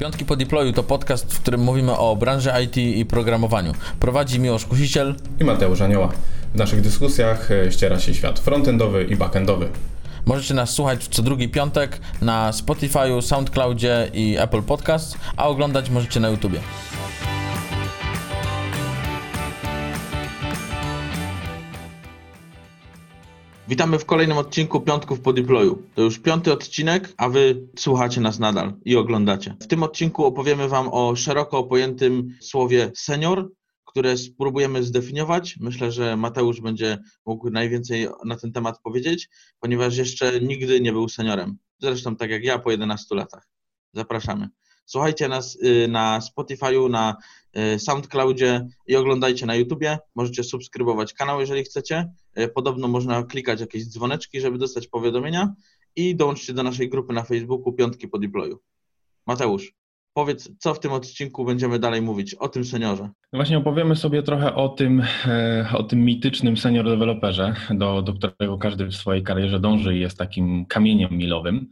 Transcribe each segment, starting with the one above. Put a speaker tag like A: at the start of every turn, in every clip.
A: Piątki po deployu to podcast, w którym mówimy o branży IT i programowaniu. Prowadzi Miłosz Kusiciel
B: i Mateusz Anioła. W naszych dyskusjach e, ściera się świat frontendowy i backendowy.
A: Możecie nas słuchać co drugi piątek na Spotify, SoundCloudzie i Apple Podcast, a oglądać możecie na YouTubie. Witamy w kolejnym odcinku Piątków po deployu. To już piąty odcinek, a wy słuchacie nas nadal i oglądacie. W tym odcinku opowiemy wam o szeroko pojętym słowie senior, które spróbujemy zdefiniować. Myślę, że Mateusz będzie mógł najwięcej na ten temat powiedzieć, ponieważ jeszcze nigdy nie był seniorem. Zresztą tak jak ja po 11 latach. Zapraszamy. Słuchajcie nas y, na Spotify'u, na y, SoundCloudzie i oglądajcie na YouTubie. Możecie subskrybować kanał, jeżeli chcecie. Y, podobno można klikać jakieś dzwoneczki, żeby dostać powiadomienia i dołączcie do naszej grupy na Facebooku Piątki po deployu. Mateusz, powiedz, co w tym odcinku będziemy dalej mówić o tym seniorze.
B: No właśnie opowiemy sobie trochę o tym, e, o tym mitycznym senior deweloperze, do, do którego każdy w swojej karierze dąży i jest takim kamieniem milowym.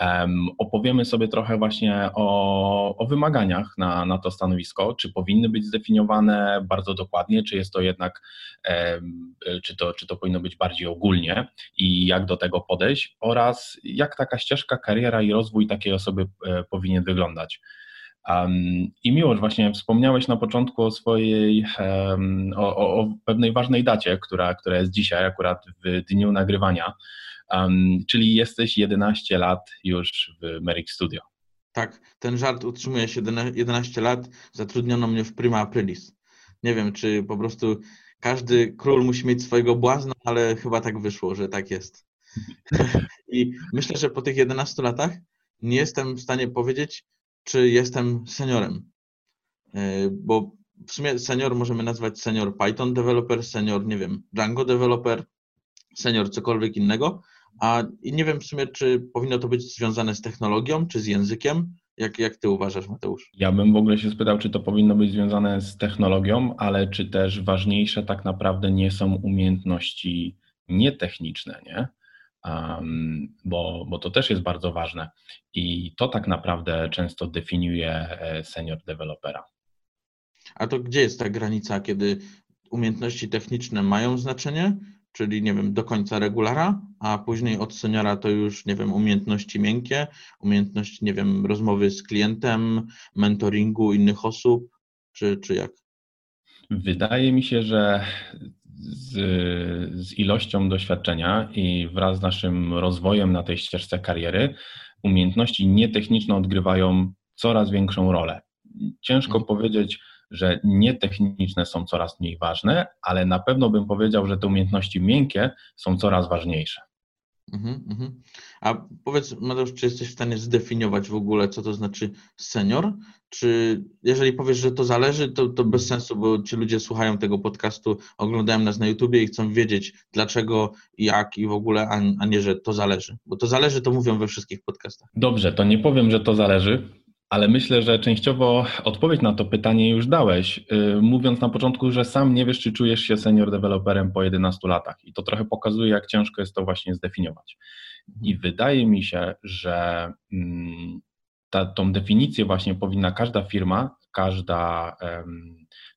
B: Um, opowiemy sobie trochę właśnie o, o wymaganiach na, na to stanowisko, czy powinny być zdefiniowane bardzo dokładnie, czy jest to jednak, um, czy, to, czy to powinno być bardziej ogólnie i jak do tego podejść oraz jak taka ścieżka, kariera i rozwój takiej osoby e, powinien wyglądać. I miłość, właśnie wspomniałeś na początku o swojej, o, o, o, pewnej ważnej dacie, która, która jest dzisiaj, akurat w dniu nagrywania. Czyli jesteś 11 lat już w Merrick Studio.
A: Tak, ten żart utrzymuje się 11 lat. Zatrudniono mnie w Prima Aprilis. Nie wiem, czy po prostu każdy król musi mieć swojego błazna, ale chyba tak wyszło, że tak jest. I myślę, że po tych 11 latach nie jestem w stanie powiedzieć, czy jestem seniorem. E, bo w sumie senior możemy nazwać senior Python developer, senior, nie wiem, Django developer, senior cokolwiek innego, a nie wiem w sumie, czy powinno to być związane z technologią, czy z językiem. Jak, jak ty uważasz, Mateusz?
B: Ja bym w ogóle się spytał, czy to powinno być związane z technologią, ale czy też ważniejsze tak naprawdę nie są umiejętności nietechniczne, nie? Bo, bo to też jest bardzo ważne. I to tak naprawdę często definiuje e, senior dewelopera.
A: A to gdzie jest ta granica, kiedy umiejętności techniczne mają znaczenie, czyli nie wiem, do końca regulara, a później od seniora to już, nie wiem, umiejętności miękkie, umiejętności, nie wiem, rozmowy z klientem, mentoringu innych osób, czy, czy jak?
B: Wydaje mi się, że z, z ilością doświadczenia i wraz z naszym rozwojem na tej ścieżce kariery, umiejętności nietechniczne odgrywają coraz większą rolę. Ciężko mhm. powiedzieć, że nietechniczne są coraz mniej ważne, ale na pewno bym powiedział, że te umiejętności miękkie są coraz ważniejsze.
A: Mhm, mhm. A powiedz, Mateusz, czy jesteś w stanie zdefiniować w ogóle, co to znaczy senior? Czy jeżeli powiesz, że to zależy, to, to bez sensu, bo ci ludzie słuchają tego podcastu, oglądają nas na YouTubie i chcą wiedzieć dlaczego, jak i w ogóle, a, a nie, że to zależy. Bo to zależy, to mówią we wszystkich podcastach.
B: Dobrze, to nie powiem, że to zależy, ale myślę, że częściowo odpowiedź na to pytanie już dałeś, y, mówiąc na początku, że sam nie wiesz, czy czujesz się senior deweloperem po 11 latach. I to trochę pokazuje, jak ciężko jest to właśnie zdefiniować. I wydaje mi się, że mm, ta, tą definicję właśnie powinna każda firma, każda,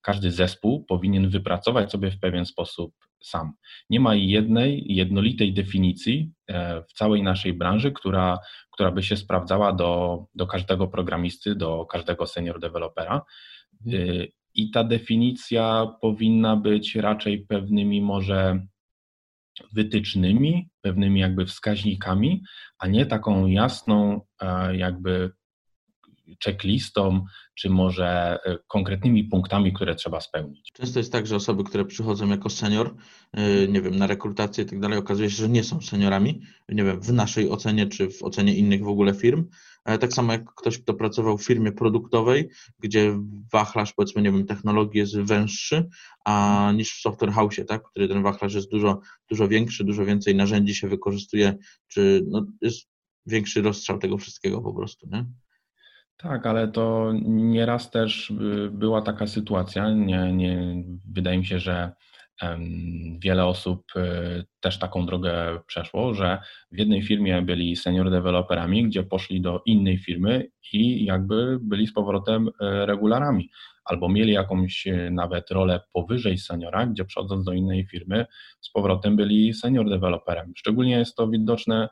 B: każdy zespół powinien wypracować sobie w pewien sposób sam. Nie ma jednej, jednolitej definicji e, w całej naszej branży, która, która by się sprawdzała do, do każdego programisty, do każdego senior dewelopera. Mhm. E, I ta definicja powinna być raczej pewnymi może wytycznymi, pewnymi jakby wskaźnikami, a nie taką jasną e, jakby checklistą, czy może e, konkretnymi punktami, które trzeba spełnić.
A: Często jest tak, że osoby, które przychodzą jako senior, e, nie wiem, na rekrutację i tak dalej, okazuje się, że nie są seniorami, nie wiem, w naszej ocenie, czy w ocenie innych w ogóle firm. Tak samo jak ktoś, kto pracował w firmie produktowej, gdzie wachlarz, powiedzmy, nie wiem, technologii jest węższy, a niż w software house, tak, który ten wachlarz jest dużo, dużo większy, dużo więcej narzędzi się wykorzystuje, czy no, jest większy rozstrzał tego wszystkiego po prostu, nie?
B: Tak, ale to nieraz też y, była taka sytuacja. Nie, nie, wydaje mi się, że Wiele osób y, też taką drogę przeszło, że w jednej firmie byli senior deweloperami, gdzie poszli do innej firmy i jakby byli z powrotem y, regularami, albo mieli jakąś nawet rolę powyżej seniora, gdzie przechodząc do innej firmy z powrotem byli senior deweloperem. Szczególnie jest to widoczne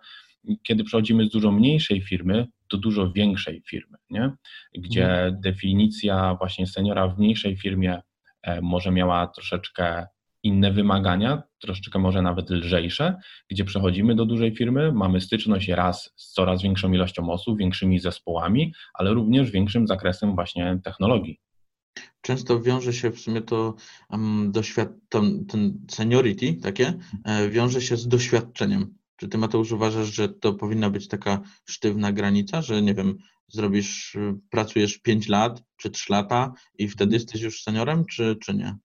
B: kiedy przechodzimy z dużo mniejszej firmy do dużo większej firmy, nie? gdzie mhm. definicja właśnie seniora w mniejszej firmie e, może miała troszeczkę inne wymagania, troszeczkę może nawet lżejsze, gdzie przechodzimy do dużej firmy, mamy styczność raz z coraz większą ilością osób, większymi zespołami, ale również większym zakresem właśnie technologii.
A: Często wiąże się w sumie to um, ten, ten seniority takie, e, wiąże się z doświadczeniem. Czy ty, Mateusz, uważasz, że to powinna być taka sztywna granica, że nie wiem, zrobisz, y, pracujesz 5 lat czy 3 lata i wtedy mhm. jesteś już seniorem, czy, czy nie?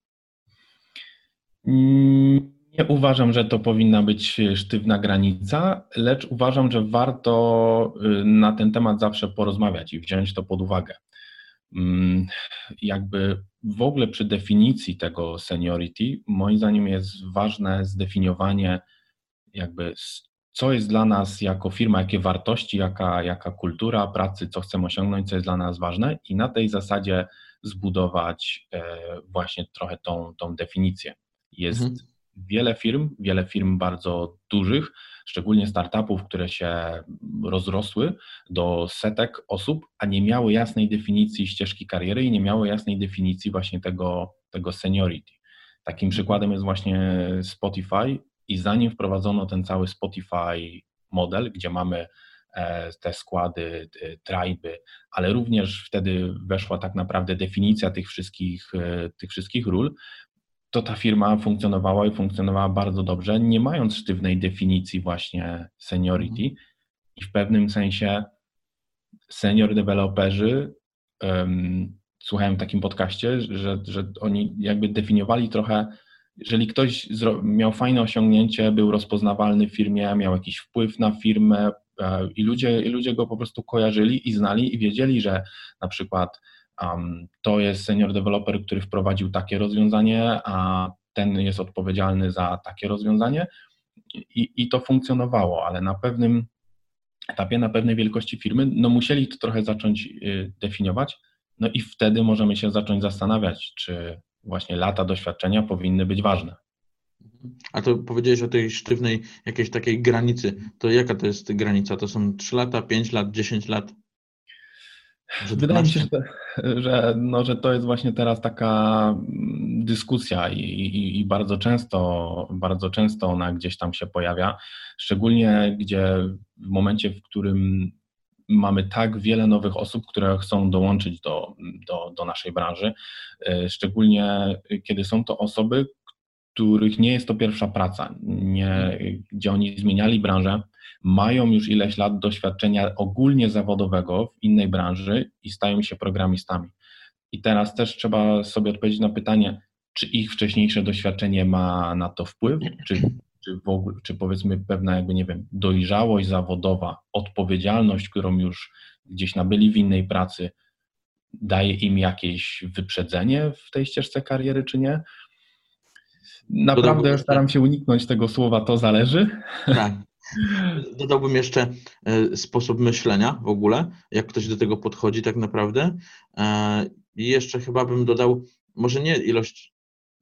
B: Mm, nie uważam, że to powinna być sztywna granica, lecz uważam, że warto y, na ten temat zawsze porozmawiać i wziąć to pod uwagę. Mm, jakby w ogóle przy definicji tego seniority, moim zdaniem jest ważne zdefiniowanie jakby co jest dla nas jako firma, jakie wartości, jaka, jaka kultura pracy, co chcemy osiągnąć, co jest dla nas ważne i na tej zasadzie zbudować e, właśnie trochę tą, tą definicję. Jest mhm. wiele firm, wiele firm bardzo dużych, szczególnie startupów, które się rozrosły do setek osób, a nie miały jasnej definicji ścieżki kariery i nie miały jasnej definicji właśnie tego, tego seniority. Takim przykładem jest właśnie Spotify, i zanim wprowadzono ten cały Spotify model, gdzie mamy e, te składy, triby, ale również wtedy weszła tak naprawdę definicja tych wszystkich, e, tych wszystkich ról, to ta firma funkcjonowała i funkcjonowała bardzo dobrze, nie mając sztywnej definicji właśnie seniority. I w pewnym sensie senior deweloperzy um, słuchałem w takim podcaście, że, że oni jakby definiowali trochę jeżeli ktoś miał fajne osiągnięcie, był rozpoznawalny w firmie, miał jakiś wpływ na firmę e, i ludzie, i ludzie go po prostu kojarzyli i znali i wiedzieli, że na przykład um, to jest senior developer, który wprowadził takie rozwiązanie, a ten jest odpowiedzialny za takie rozwiązanie i, i to funkcjonowało, ale na pewnym etapie, na pewnej wielkości firmy, no musieli to trochę zacząć y, definiować, no i wtedy możemy się zacząć zastanawiać, czy właśnie lata doświadczenia powinny być ważne.
A: A to powiedziałeś o tej sztywnej jakiejś takiej granicy. To jaka to jest granica? To są 3 lata, 5 lat, 10 lat?
B: Wydaje mi się, że, że, no, że to jest właśnie teraz taka mm, dyskusja i, i, i, bardzo często, bardzo często ona gdzieś tam się pojawia, szczególnie gdzie w momencie, w którym mamy tak wiele nowych osób, które chcą dołączyć do, do, do naszej branży, e, szczególnie kiedy są to osoby, których nie jest to pierwsza praca, nie, gdzie oni zmieniali branżę, mają już ileś lat doświadczenia ogólnie zawodowego w innej branży i stają się programistami. I teraz też trzeba sobie odpowiedzieć na pytanie, czy ich wcześniejsze doświadczenie ma na to wpływ, czy czy, w ogóle, czy powiedzmy pewna jakby, nie wiem, dojrzałość zawodowa, odpowiedzialność, którą już gdzieś nabyli w innej pracy, daje im jakieś wyprzedzenie w tej ścieżce kariery, czy nie? Naprawdę staram się uniknąć tego słowa to zależy. Tak.
A: Dodałbym jeszcze e, sposób myślenia w ogóle, jak ktoś do tego podchodzi tak naprawdę. E, I jeszcze chyba bym dodał, może nie ilość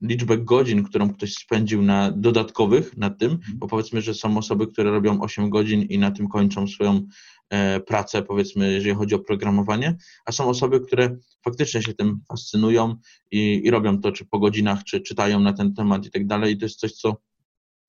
A: liczbę godzin, którą ktoś spędził na dodatkowych nad tym, mhm. bo powiedzmy, że są osoby, które robią 8 godzin i na tym kończą swoją e, pracę, powiedzmy, jeżeli chodzi o programowanie, a są osoby, które faktycznie się tym fascynują i, i robią to, czy po godzinach, czy czytają na ten temat i tak dalej. I to jest coś, co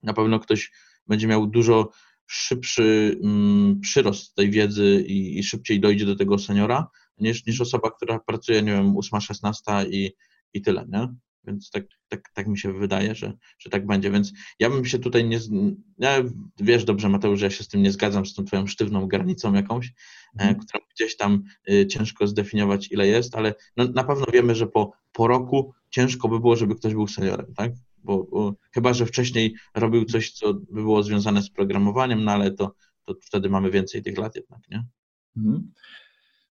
A: na pewno ktoś będzie miał dużo szybszy mm, przyrost tej wiedzy i, i, szybciej dojdzie do tego seniora, niż, niż osoba, która pracuje, nie wiem, 8-16 i, i tyle, nie? Więc tak, tak, tak mi się wydaje, że, że tak będzie. Więc ja bym się tutaj nie. Ja, wiesz dobrze, Mateusz, że ja się z tym nie zgadzam, z tą Twoją sztywną granicą jakąś, mm. którą gdzieś tam y, ciężko zdefiniować, ile jest, ale no, na pewno wiemy, że po, po roku ciężko by było, żeby ktoś był seniorem, tak? Bo, bo, chyba, że wcześniej robił coś, co by było związane z programowaniem, no ale to, to wtedy mamy więcej tych lat jednak, nie? Mhm.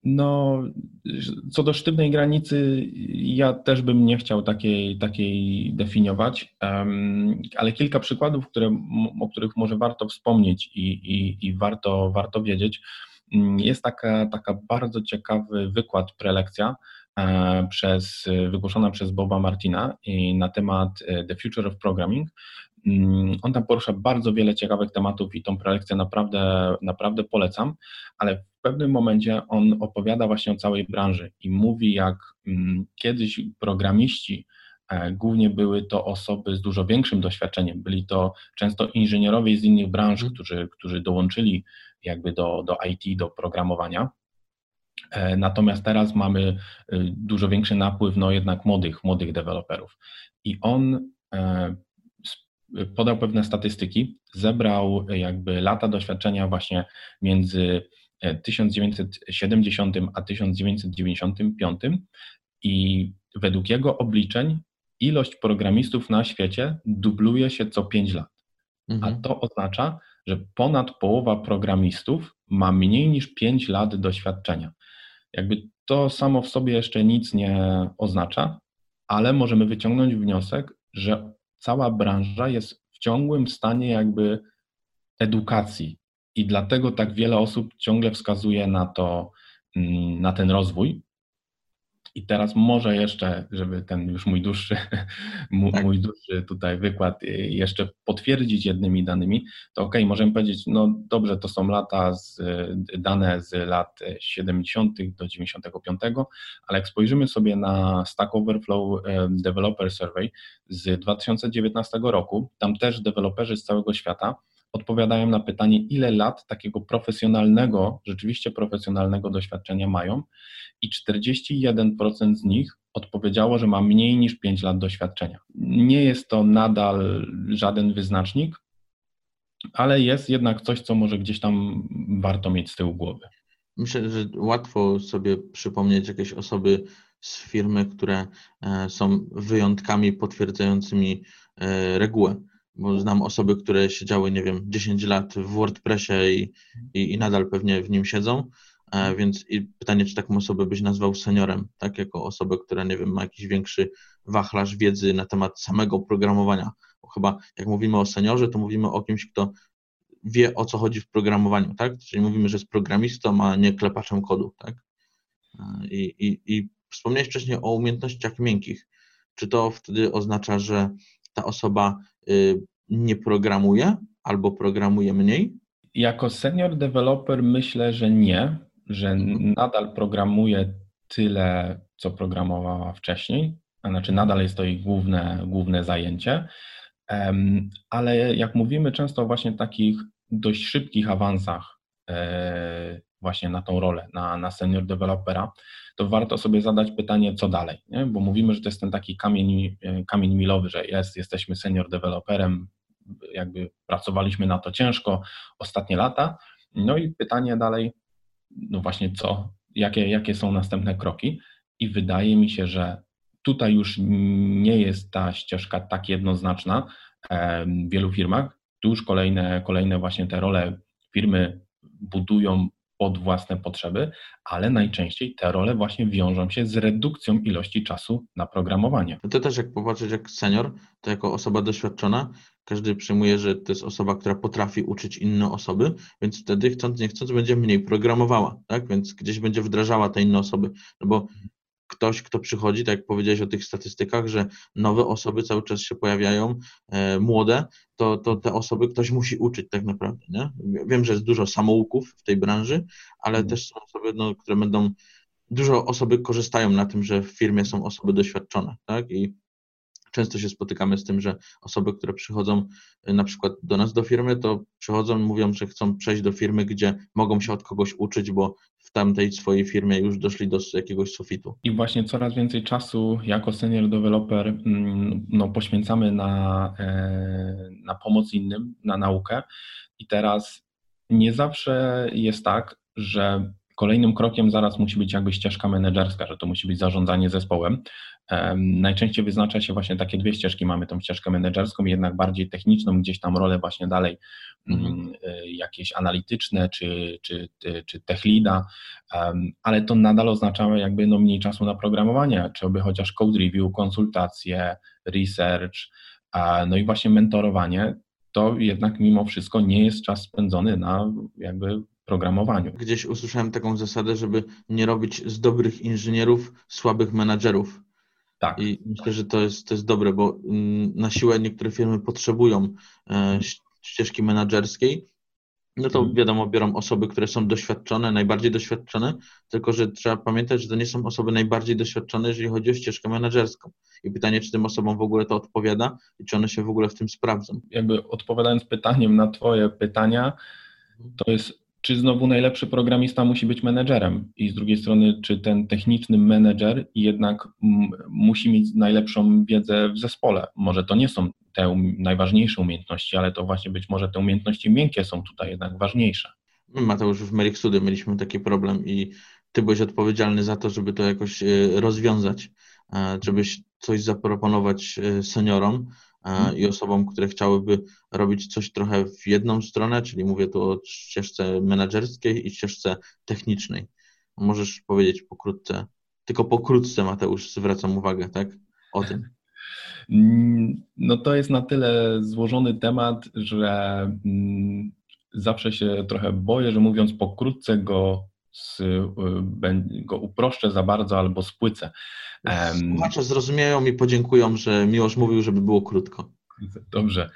B: No, co do sztywnej granicy, ja też bym nie chciał takiej, takiej definiować, ale kilka przykładów, które, o których może warto wspomnieć i, i, i warto, warto wiedzieć. Mm, jest taka, taka bardzo ciekawy wykład, prelekcja e, przez, wygłoszona przez Boba Martina na temat e, The Future of Programming. Mm, on tam porusza bardzo wiele ciekawych tematów i tą prelekcję naprawdę, naprawdę polecam, ale w pewnym momencie on opowiada właśnie o całej branży i mówi, jak mm, kiedyś programiści e, głównie były to osoby z dużo większym doświadczeniem. Byli to często inżynierowie z innych branż, mm. którzy, którzy dołączyli jakby do, do IT, do programowania. E, natomiast teraz mamy y, dużo większy napływ, no jednak młodych, młodych deweloperów. I on e, podał pewne statystyki, zebrał jakby lata doświadczenia właśnie między 1970 a 1995 i według jego obliczeń ilość programistów na świecie dubluje się co 5 lat. Mhm. A to oznacza, że ponad połowa programistów ma mniej niż 5 lat doświadczenia. Jakby to samo w sobie jeszcze nic nie oznacza, ale możemy wyciągnąć wniosek, że cała branża jest w ciągłym stanie jakby edukacji. I dlatego tak wiele osób ciągle wskazuje na to, mm, na ten rozwój, i teraz może jeszcze, żeby ten już mój dłuższy, tak. mój dłuższy tutaj wykład y, jeszcze potwierdzić jednymi danymi, to ok, możemy powiedzieć, no dobrze, to są lata z, dane z lat 70. do 95, ale jak spojrzymy sobie na Stack Overflow y, Developer Survey z 2019 roku, tam też deweloperzy z całego świata odpowiadają na pytanie, ile lat takiego profesjonalnego, rzeczywiście profesjonalnego doświadczenia mają i 41% z nich odpowiedziało, że ma mniej niż 5 lat doświadczenia. Nie jest to nadal żaden wyznacznik, ale jest jednak coś, co może gdzieś tam warto mieć z tyłu głowy.
A: Myślę, że łatwo sobie przypomnieć jakieś osoby z firmy, które e, są wyjątkami potwierdzającymi e, regułę bo znam osoby, które siedziały, nie wiem, 10 lat w WordPressie i, i, i nadal pewnie w nim siedzą, e, więc i pytanie, czy taką osobę byś nazwał seniorem, tak, jako osobę, która, nie wiem, ma jakiś większy wachlarz wiedzy na temat samego programowania, bo chyba jak mówimy o seniorze, to mówimy o kimś, kto wie, o co chodzi w programowaniu, tak, czyli mówimy, że jest programistą, a nie klepaczem kodu, tak, e, i, i, i wspomniałeś wcześniej o umiejętnościach miękkich, czy to wtedy oznacza, że ta osoba y, nie programuje albo programuje mniej?
B: Jako senior developer myślę, że nie, że mhm. nadal programuje tyle, co programowała wcześniej, a znaczy nadal jest to jej główne, główne zajęcie, ale jak mówimy często o właśnie takich dość szybkich awansach e, właśnie na tą rolę, na, na senior dewelopera, to warto sobie zadać pytanie, co dalej, nie? bo mówimy, że to jest ten taki kamień, e, kamień milowy, że jest, jesteśmy senior deweloperem, jakby pracowaliśmy na to ciężko ostatnie lata, no i pytanie dalej, no właśnie co, jakie, jakie są następne kroki? I wydaje mi się, że tutaj już nie jest ta ścieżka tak jednoznaczna w wielu firmach, tu już kolejne, kolejne właśnie te role firmy budują pod własne potrzeby, ale najczęściej te role właśnie wiążą się z redukcją ilości czasu na programowanie.
A: No to też jak popatrzeć jak senior, to jako osoba doświadczona, każdy przyjmuje, że to jest osoba, która potrafi uczyć inne osoby, więc wtedy chcąc nie chcąc będzie mniej programowała, tak? Więc gdzieś będzie wdrażała te inne osoby, no bo ktoś, kto przychodzi, tak jak powiedziałeś o tych statystykach, że nowe osoby cały czas się pojawiają, e, młode, to, to te osoby ktoś musi uczyć tak naprawdę, nie? Wiem, że jest dużo samouków w tej branży, ale mm. też są osoby, no, które będą, dużo osoby korzystają na tym, że w firmie są osoby doświadczone, tak? I często się spotykamy z tym, że osoby, które przychodzą y, na przykład do nas do firmy, to przychodzą mówią, że chcą przejść do firmy, gdzie mogą się od kogoś uczyć, bo w tamtej swojej firmie już doszli do jakiegoś sufitu.
B: I właśnie coraz więcej czasu jako senior developer mm, no, poświęcamy na, e, na pomoc innym, na naukę. I teraz nie zawsze jest tak, że Kolejnym krokiem zaraz musi być jakby ścieżka menedżerska, że to musi być zarządzanie zespołem. Najczęściej wyznacza się właśnie takie dwie ścieżki. Mamy tą ścieżkę menedżerską, jednak bardziej techniczną, gdzieś tam rolę właśnie dalej mhm. Mm, y, jakieś analityczne czy, czy, czy, czy tech leada, ale to nadal oznacza jakby no mniej czasu na programowanie, czy by chociaż code review, konsultacje, research, no i właśnie mentorowanie, to jednak mimo wszystko nie jest czas spędzony na jakby programowaniu.
A: Gdzieś usłyszałem taką zasadę, żeby nie robić z dobrych inżynierów słabych menadżerów. Tak. I myślę, że to jest, to jest dobre, bo mm, na siłę niektóre firmy potrzebują e, ścieżki menedżerskiej, no to mhm. wiadomo, biorą osoby, które są doświadczone, najbardziej doświadczone, tylko że trzeba pamiętać, że to nie są osoby najbardziej doświadczone, jeżeli chodzi o ścieżkę menedżerską. I pytanie, czy tym osobom w ogóle to odpowiada i czy one się w ogóle w tym sprawdzą.
B: Jakby odpowiadając pytaniem na Twoje pytania, to jest czy znowu najlepszy programista musi być menedżerem i z drugiej strony, czy ten techniczny menedżer jednak musi mieć najlepszą wiedzę w zespole. Może to nie są te um, najważniejsze umiejętności, ale to właśnie być może te umiejętności miękkie są tutaj jednak ważniejsze.
A: Mateusz, w Merik Study mieliśmy taki problem i ty byłeś odpowiedzialny za to, żeby to jakoś e, rozwiązać, e, żebyś coś zaproponować e, seniorom. I osobom, które chciałyby robić coś trochę w jedną stronę, czyli mówię tu o ścieżce menedżerskiej i ścieżce technicznej. Możesz powiedzieć pokrótce, tylko pokrótce Mateusz, zwracam uwagę, tak? O tym.
B: No to jest na tyle złożony temat, że mm, zawsze się trochę boję, że mówiąc pokrótce go, z, y, go uproszczę za bardzo albo spłycę.
A: Słuchacze zrozumieją i podziękują, że Miłosz mówił, żeby było krótko.
B: Dobrze.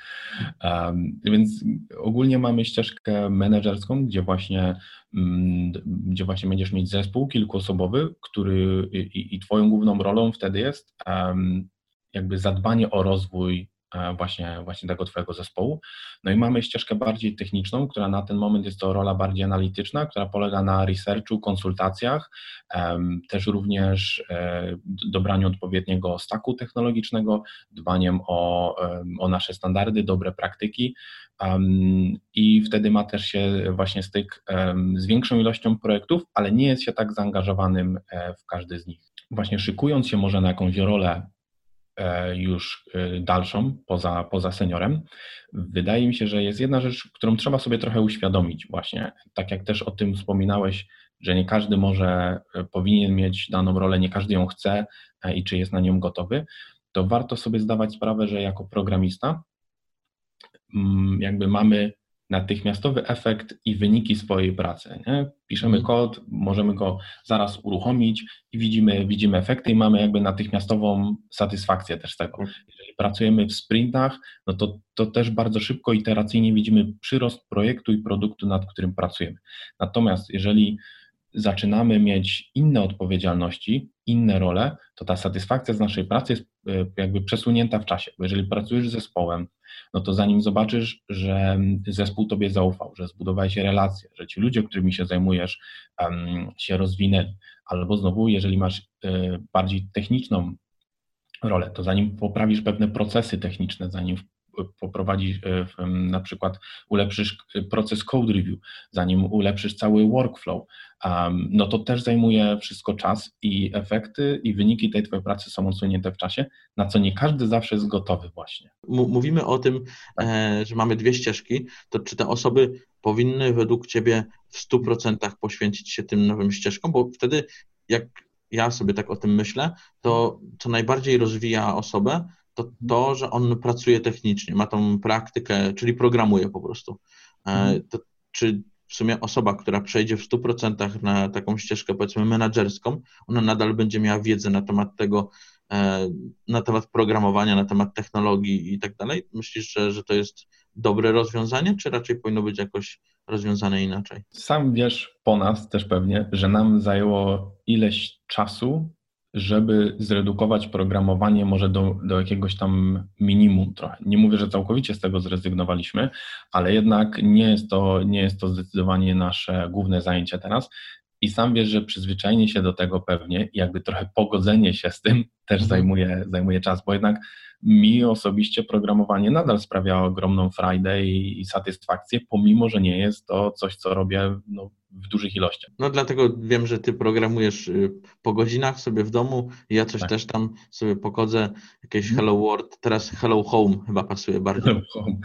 B: Um, więc ogólnie mamy ścieżkę menedżerską, gdzie właśnie, um, gdzie właśnie będziesz mieć zespół kilkuosobowy, który i, i twoją główną rolą wtedy jest um, jakby zadbanie o rozwój właśnie, właśnie tego Twojego zespołu. No i mamy ścieżkę bardziej techniczną, która na ten moment jest to rola bardziej analityczna, która polega na researchu, konsultacjach, też również e, dobraniu odpowiedniego staku technologicznego, dbaniem o, o nasze standardy, dobre praktyki i wtedy ma też się właśnie styk z większą ilością projektów, ale nie jest się tak zaangażowanym e, w każdy z nich. Właśnie szykując się może na jakąś rolę E, już e, dalszą, poza, poza seniorem. Wydaje mi się, że jest jedna rzecz, którą trzeba sobie trochę uświadomić właśnie. Tak jak też o tym wspominałeś, że nie każdy może, e, powinien mieć daną rolę, nie każdy ją chce i czy jest na nią gotowy, to warto sobie zdawać sprawę, że jako programista mm, jakby mamy natychmiastowy efekt i wyniki swojej pracy. Nie? Piszemy mhm. kod, możemy go zaraz uruchomić i widzimy, widzimy efekty i mamy jakby natychmiastową satysfakcję też z tego. Mhm. Jeżeli pracujemy w sprintach, no to, to też bardzo szybko, iteracyjnie widzimy przyrost projektu i produktu, nad którym pracujemy. Natomiast jeżeli zaczynamy mieć inne odpowiedzialności, inne role, to ta satysfakcja z naszej pracy jest e, jakby przesunięta w czasie. Bo jeżeli pracujesz z zespołem, no to zanim zobaczysz, że zespół tobie zaufał, że zbudowałeś relacje, że ci ludzie, którymi się zajmujesz, się rozwinęli, albo znowu, jeżeli masz y, bardziej techniczną rolę, to zanim poprawisz pewne procesy techniczne, zanim poprowadzisz, e, na przykład ulepszysz proces code review, zanim ulepszysz cały workflow, no to też zajmuje wszystko czas i efekty i wyniki tej Twojej pracy są odsunięte w czasie, na co nie każdy zawsze jest gotowy właśnie.
A: Mówimy o tym, e, że mamy dwie ścieżki, to czy te osoby powinny według Ciebie w 100% poświęcić się tym nowym ścieżkom, bo wtedy jak ja sobie tak o tym myślę, to co najbardziej rozwija osobę, to to, że on pracuje technicznie, ma tą praktykę, czyli programuje po prostu. E, mhm. To, czy w sumie osoba, która przejdzie w 100% na taką ścieżkę, powiedzmy, menedżerską, ona nadal będzie miała wiedzę na temat tego, e, na temat programowania, na temat technologii i tak dalej. Myślisz, że, że to jest dobre rozwiązanie, czy raczej powinno być jakoś rozwiązane inaczej?
B: Sam wiesz po nas też pewnie, że nam zajęło ileś czasu, żeby zredukować programowanie może do, do jakiegoś tam minimum trochę. Nie mówię, że całkowicie z tego zrezygnowaliśmy, ale jednak nie jest to, nie jest to zdecydowanie nasze główne zajęcie teraz. I sam wiesz, że przyzwyczajenie się do tego pewnie jakby trochę pogodzenie się z tym też mhm. zajmuje, zajmuje czas, bo jednak mi osobiście programowanie nadal sprawia ogromną frajdę i, i satysfakcję, pomimo, że nie jest to coś, co robię no, w dużych ilościach.
A: No dlatego wiem, że ty programujesz y, po godzinach sobie w domu, ja coś tak. też tam sobie pokodzę, jakieś mhm. Hello World, teraz Hello Home chyba pasuje bardziej. Hello Home.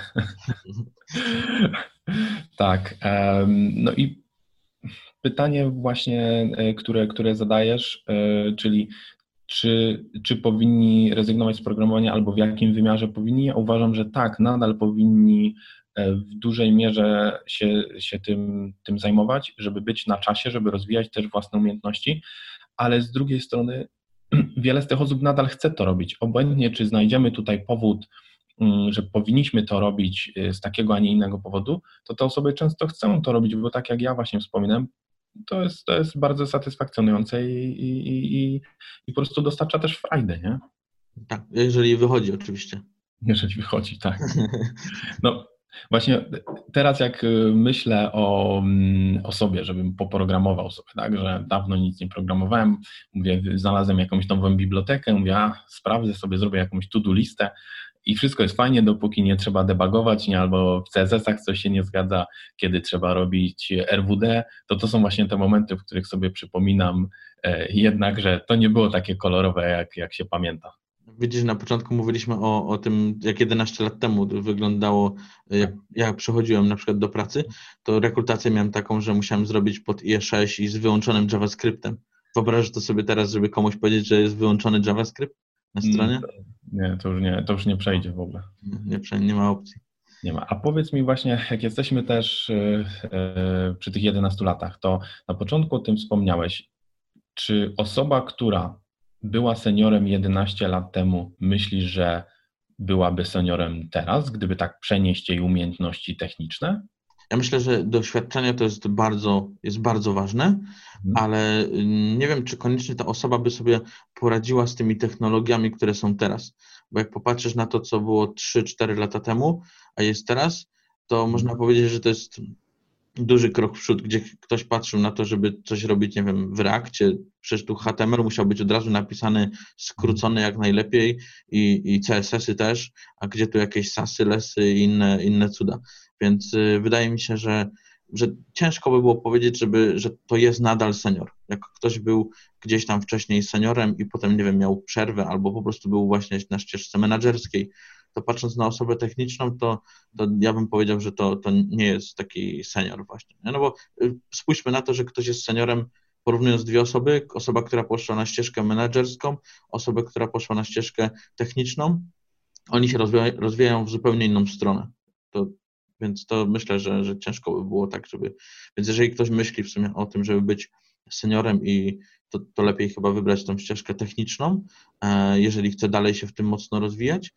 B: tak, no i pytanie właśnie, e, które, które zadajesz, e, czyli czy, czy powinni rezygnować z programowania albo w jakim wymiarze powinni? Ja uważam, że tak, nadal powinni w dużej mierze się, się tym, tym zajmować, żeby być na czasie, żeby rozwijać też własne umiejętności, ale z drugiej strony wiele z tych osób nadal chce to robić. Obojętnie, czy znajdziemy tutaj powód, mm, że powinniśmy to robić z takiego, a nie innego powodu, to te osoby często chcą to robić, bo tak jak ja właśnie wspominałem, to jest, to jest bardzo satysfakcjonujące i, i, i, i po prostu dostarcza też frajdy, nie?
A: Tak, jeżeli wychodzi oczywiście.
B: Jeżeli wychodzi, tak. No właśnie teraz jak y, myślę o, mm, o sobie, żebym poprogramował sobie, tak, że dawno nic nie programowałem, mówię, znalazłem jakąś nową bibliotekę, mówię, a sprawdzę sobie, zrobię jakąś to-do listę, i wszystko jest fajnie, dopóki nie trzeba debugować, nie, albo w CSS-ach coś się nie zgadza, kiedy trzeba robić RWD, to to są właśnie te momenty, w których sobie przypominam e, jednak, że to nie było takie kolorowe, jak, jak się pamięta.
A: Widzisz, na początku mówiliśmy o, o tym, jak 11 lat temu wyglądało, jak ja przychodziłem na przykład do pracy, to rekrutację miałem taką, że musiałem zrobić pod IE6 i z wyłączonym JavaScriptem. Wyobrażasz to sobie teraz, żeby komuś powiedzieć, że jest wyłączony JavaScript na stronie? Mm,
B: nie, to już nie, to już nie przejdzie w ogóle.
A: Nie, nie, nie ma opcji.
B: Nie ma. A powiedz mi właśnie, jak jesteśmy też yy, przy tych 11 latach, to na początku o tym wspomniałeś. Czy osoba, która była seniorem 11 lat temu, myśli, że byłaby seniorem teraz, gdyby tak przenieść jej umiejętności techniczne?
A: Ja myślę, że doświadczenie to jest bardzo, jest bardzo ważne, mhm. ale y, nie wiem, czy koniecznie ta osoba by sobie poradziła z tymi technologiami, które są teraz. Bo jak popatrzysz na to, co było 3-4 lata temu, a jest teraz, to mhm. można powiedzieć, że to jest duży krok w przód, gdzie ktoś patrzył na to, żeby coś robić, nie wiem, w reakcie, przecież tu HTML musiał być od razu napisany, skrócony jak najlepiej i, i CSS-y też, a gdzie tu jakieś sasy, lesy i inne, inne cuda. Więc y, wydaje mi się, że, że ciężko by było powiedzieć, żeby, że to jest nadal senior. Jak ktoś był gdzieś tam wcześniej seniorem i potem, nie wiem, miał przerwę albo po prostu był właśnie na ścieżce menedżerskiej, to patrząc na osobę techniczną, to, to ja bym powiedział, że to, to nie jest taki senior właśnie. No bo y, spójrzmy na to, że ktoś jest seniorem, porównując dwie osoby, osoba, która poszła na ścieżkę menedżerską, osoba, która poszła na ścieżkę techniczną, oni się rozwijają, w zupełnie inną stronę. To więc to myślę, że, że ciężko by było tak, żeby. Więc jeżeli ktoś myśli w sumie o tym, żeby być seniorem i to, to lepiej chyba wybrać tą ścieżkę techniczną, e, jeżeli chce dalej się w tym mocno rozwijać.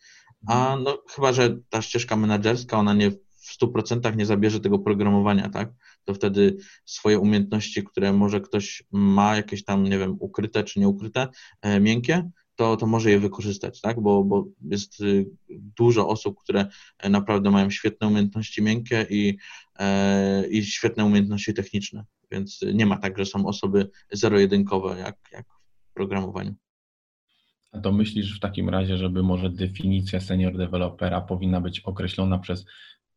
A: A no, chyba, że ta ścieżka menedżerska, ona nie w 100% nie zabierze tego programowania, tak? To wtedy swoje umiejętności, które może ktoś ma, jakieś tam, nie wiem, ukryte czy nieukryte, e, miękkie, to, to może je wykorzystać, tak? Bo, bo jest y, dużo osób, które naprawdę mają świetne umiejętności miękkie i, e, i świetne umiejętności techniczne, więc nie ma tak, że są osoby zero-jedynkowe jak, jak w programowaniu.
B: A to myślisz w takim razie, żeby może definicja senior dewelopera powinna być określona przez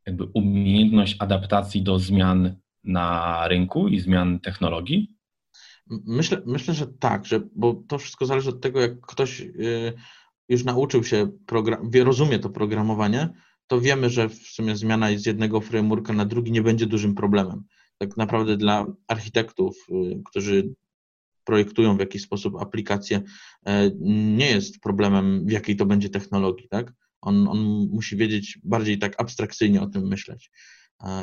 B: jakby umiejętność adaptacji do zmian na rynku i zmian technologii?
A: Myślę, myślę, że tak, że, bo to wszystko zależy od tego, jak ktoś y, już nauczył się, program, rozumie to programowanie, to wiemy, że w sumie zmiana z jednego frameworka na drugi nie będzie dużym problemem. Tak naprawdę dla architektów, y, którzy projektują w jakiś sposób aplikację, e, nie jest problemem, w jakiej to będzie technologii, tak? On, on musi wiedzieć bardziej tak abstrakcyjnie o tym myśleć.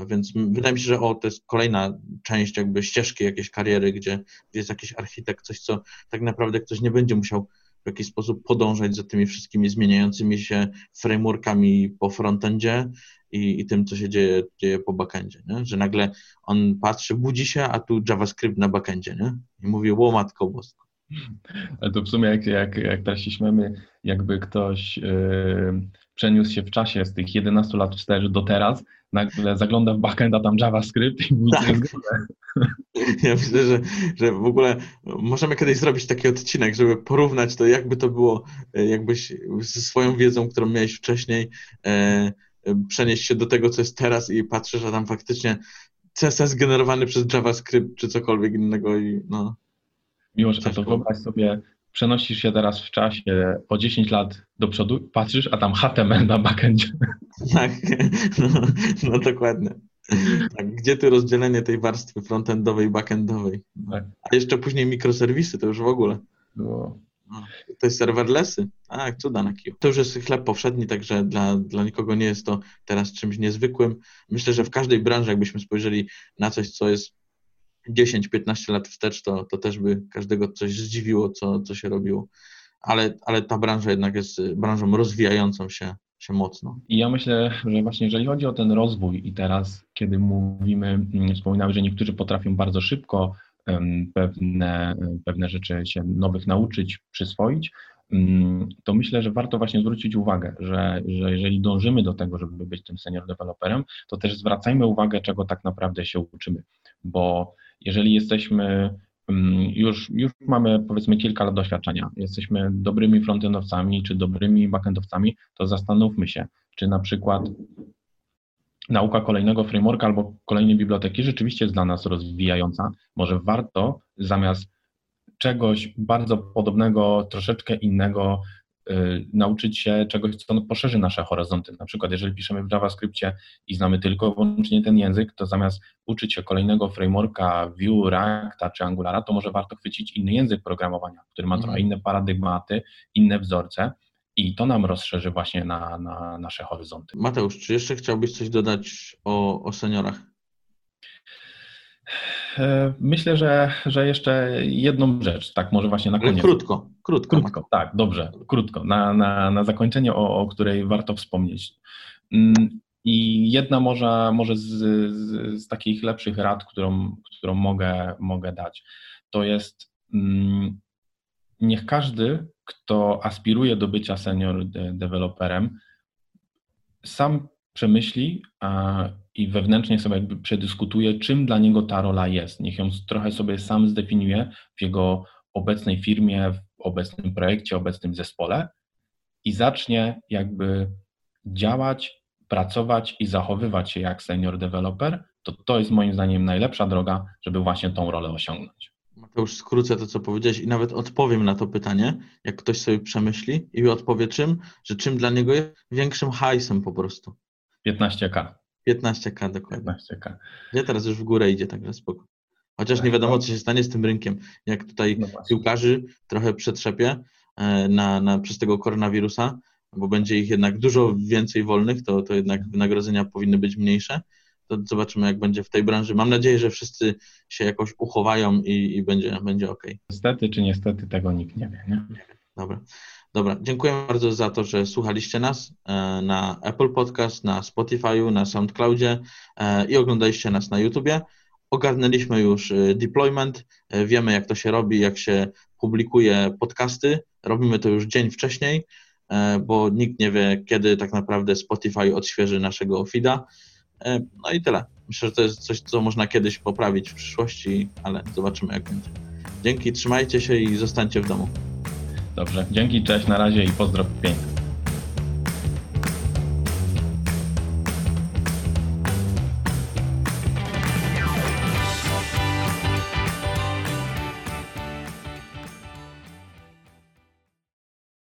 A: Więc wydaje mi się, że o, to jest kolejna część jakby ścieżki jakiejś kariery, gdzie jest jakiś architekt, coś, co tak naprawdę ktoś nie będzie musiał w jakiś sposób podążać za tymi wszystkimi zmieniającymi się frameworkami po frontendzie i, i tym, co się dzieje, dzieje po backendzie, nie? że nagle on patrzy, budzi się, a tu JavaScript na backendzie nie? i mówi, ło matko bosko.
B: Ale to w sumie jak, jak, jak teraz się śmiemy, jakby ktoś yy, przeniósł się w czasie z tych 11 lat wstecz do teraz, nagle zagląda w backend, a tam JavaScript i mówi, tak.
A: Ja myślę, że, że w ogóle możemy kiedyś zrobić taki odcinek, żeby porównać to, jakby to było, e, jakbyś ze swoją wiedzą, którą miałeś wcześniej, e, przenieść się do tego, co jest teraz i patrzę, że tam faktycznie CSS generowany przez JavaScript czy cokolwiek innego i no.
B: Miłosz, a to wyobraź sobie, przenosisz się teraz w czasie o 10 lat do przodu, patrzysz, a tam HTML na backendzie.
A: Tak, no, no dokładnie. Tak, gdzie tu rozdzielenie tej warstwy frontendowej i backendowej?
B: Tak.
A: A jeszcze później mikroserwisy, to już w ogóle.
B: Było.
A: No, to jest serverlessy. Tak, cuda na kiju. To już jest chleb powszedni, także dla, dla nikogo nie jest to teraz czymś niezwykłym. Myślę, że w każdej branży, jakbyśmy spojrzeli na coś, co jest 10-15 lat wstecz, to, to też by każdego coś zdziwiło, co, co się robiło. Ale, ale ta branża jednak jest branżą rozwijającą się, się mocno.
B: I ja myślę, że właśnie jeżeli chodzi o ten rozwój i teraz, kiedy mówimy, wspominałeś, że niektórzy potrafią bardzo szybko pewne, pewne rzeczy się nowych nauczyć, przyswoić, to myślę, że warto właśnie zwrócić uwagę, że, że jeżeli dążymy do tego, żeby być tym senior deweloperem, to też zwracajmy uwagę, czego tak naprawdę się uczymy, bo jeżeli jesteśmy już, już mamy powiedzmy kilka lat doświadczenia, jesteśmy dobrymi frontendowcami czy dobrymi backendowcami, to zastanówmy się, czy na przykład nauka kolejnego frameworka albo kolejnej biblioteki rzeczywiście jest dla nas rozwijająca. Może warto zamiast czegoś bardzo podobnego, troszeczkę innego, nauczyć się czegoś, co poszerzy nasze horyzonty. Na przykład, jeżeli piszemy w JavaScriptie i znamy tylko wyłącznie ten język, to zamiast uczyć się kolejnego frameworka Vue, Reacta czy Angulara, to może warto chwycić inny język programowania, który ma trochę mhm. inne paradygmaty, inne wzorce i to nam rozszerzy właśnie na, na nasze horyzonty.
A: Mateusz, czy jeszcze chciałbyś coś dodać o, o seniorach?
B: E, myślę, że, że jeszcze jedną rzecz, tak może właśnie na koniec.
A: Krótko, krótko.
B: Krótko, tak, dobrze, krótko, na, na, na zakończenie, o, o której warto wspomnieć. Mm, I jedna może, może z, z, z takich lepszych rad, którą, którą mogę, mogę dać, to jest mm, niech każdy, kto aspiruje do bycia senior deweloperem, sam przemyśli a, i wewnętrznie sobie jakby przedyskutuje, czym dla niego ta rola jest. Niech ją trochę sobie sam zdefiniuje w jego obecnej firmie, w obecnym projekcie, obecnym zespole i zacznie jakby działać, pracować i zachowywać się jak senior developer, to to jest moim zdaniem najlepsza droga, żeby właśnie tą rolę osiągnąć.
A: Mateusz, skrócę to, co powiedziałeś i nawet odpowiem na to pytanie, jak ktoś sobie przemyśli i odpowie czym, że czym dla niego jest większym hajsem po prostu.
B: 15K.
A: 15K dokładnie.
B: 15K.
A: Nie, teraz już w górę idzie, także spoko. Chociaż nie tak, wiadomo, co się stanie z tym rynkiem. Jak tutaj no piłkarzy trochę przetrzepie e, na, na, przez tego koronawirusa, bo będzie ich jednak dużo więcej wolnych, to, to jednak wynagrodzenia powinny być mniejsze. To zobaczymy, jak będzie w tej branży. Mam nadzieję, że wszyscy się jakoś uchowają i, i będzie, będzie ok.
B: Niestety czy niestety tego nikt nie wie. Nie?
A: Dobra. Dobra, dziękuję bardzo za to, że słuchaliście nas e, na Apple Podcast, na Spotify'u, na SoundCloudzie e, i oglądaliście nas na YouTubie. Ogarnęliśmy już e, deployment, wiemy jak to się robi, jak się publikuje podcasty. Robimy to już dzień wcześniej, bo nikt nie wie, kiedy tak naprawdę Spotify odświeży naszego feeda. No i tyle. Myślę, że to jest coś, co można kiedyś poprawić w przyszłości, ale zobaczymy jak będzie. Dzięki, trzymajcie się i zostańcie w domu.
B: Dobrze, dzięki, cześć, na razie i pozdrow pięknie.